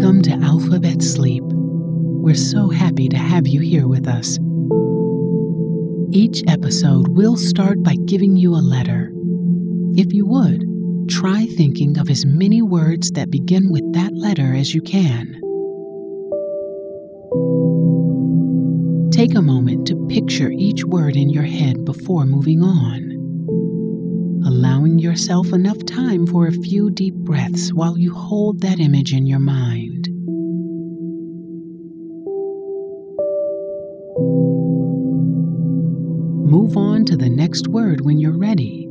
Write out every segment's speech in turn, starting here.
Welcome to Alphabet Sleep. We're so happy to have you here with us. Each episode will start by giving you a letter. If you would, try thinking of as many words that begin with that letter as you can. Take a moment to picture each word in your head before moving on, allowing yourself enough time for a few deep breaths while you hold that image in your mind. Move on to the next word when you're ready.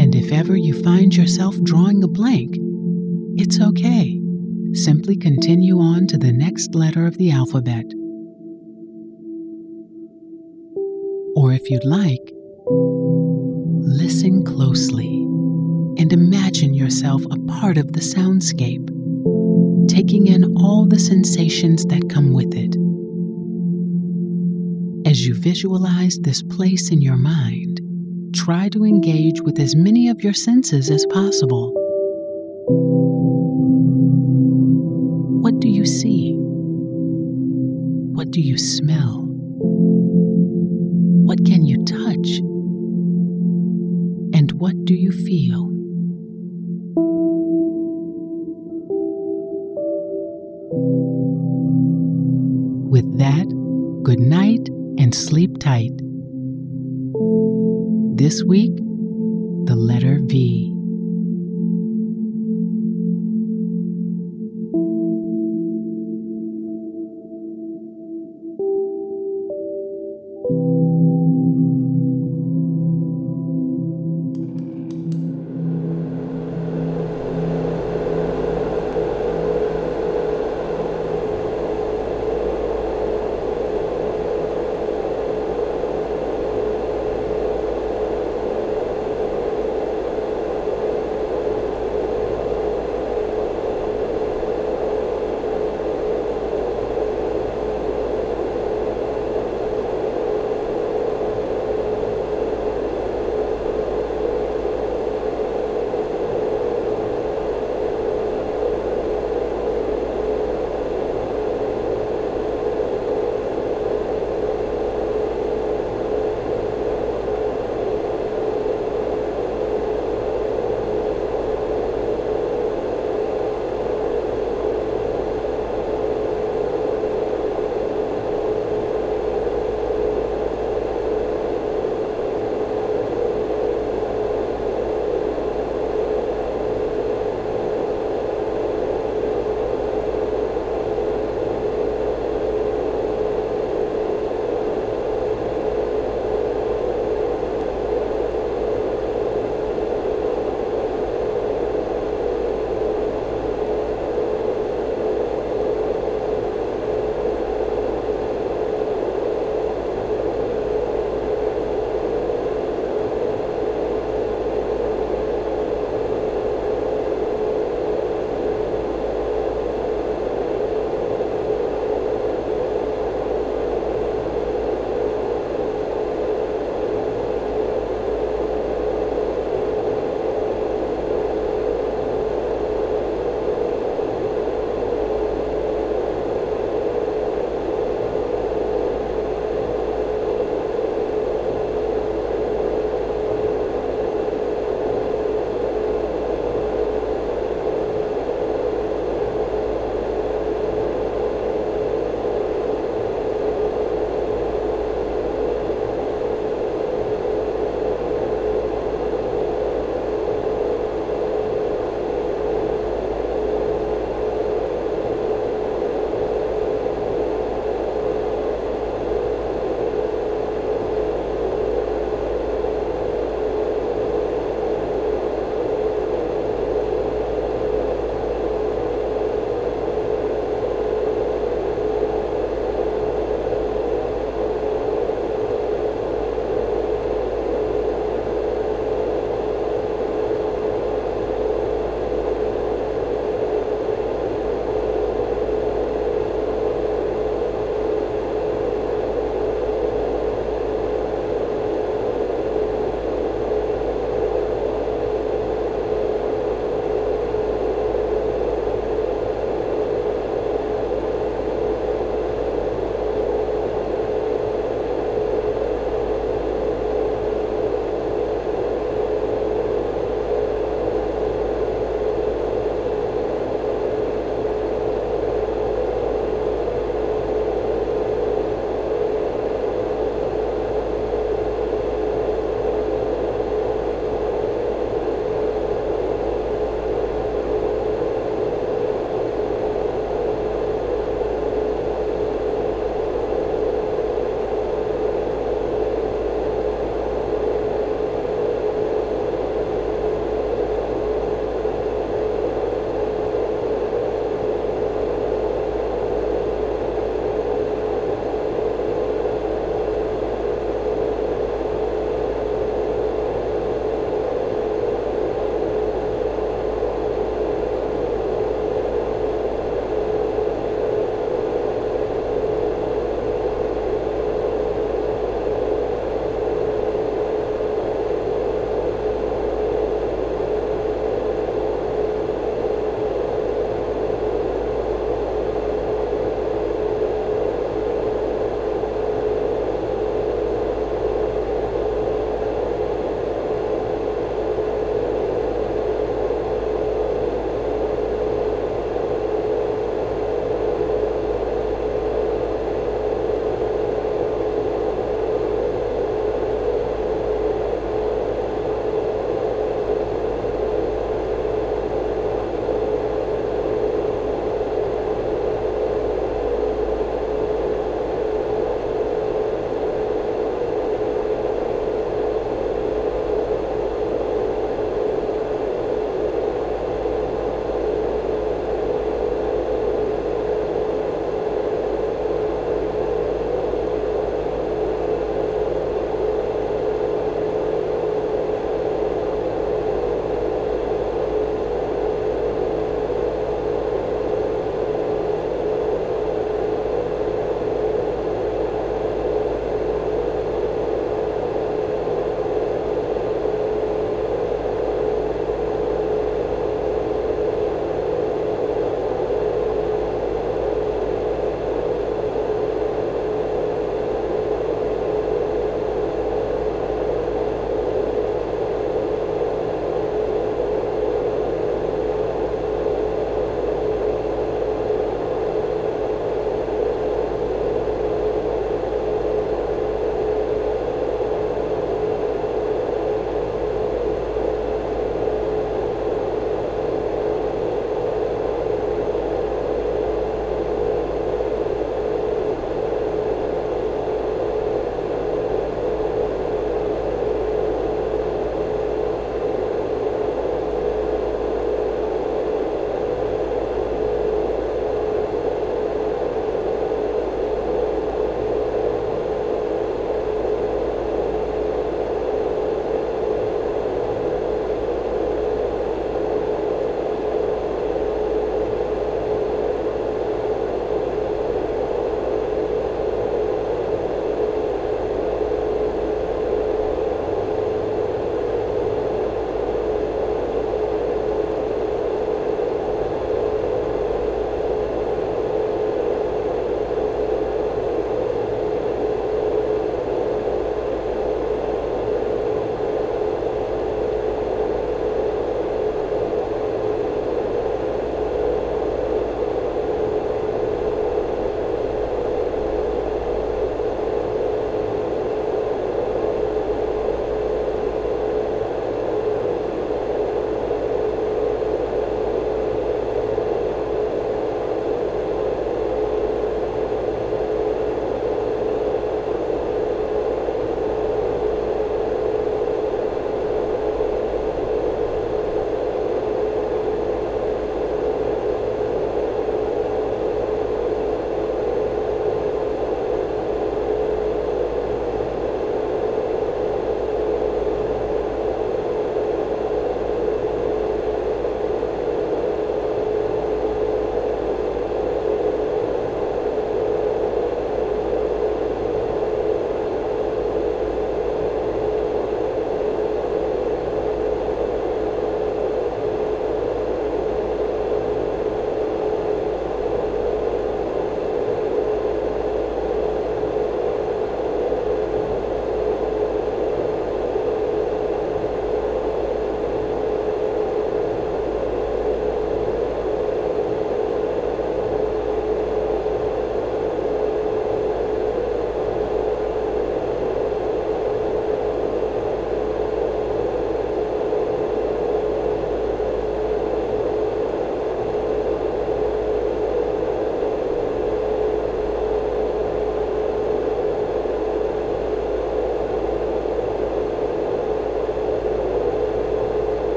And if ever you find yourself drawing a blank, it's okay. Simply continue on to the next letter of the alphabet. Or if you'd like, listen closely and imagine yourself a part of the soundscape, taking in all the sensations that come with it. As you visualize this place in your mind, try to engage with as many of your senses as possible. What do you see? What do you smell? What can you touch? What do you feel? With that, good night and sleep tight. This week, the letter V.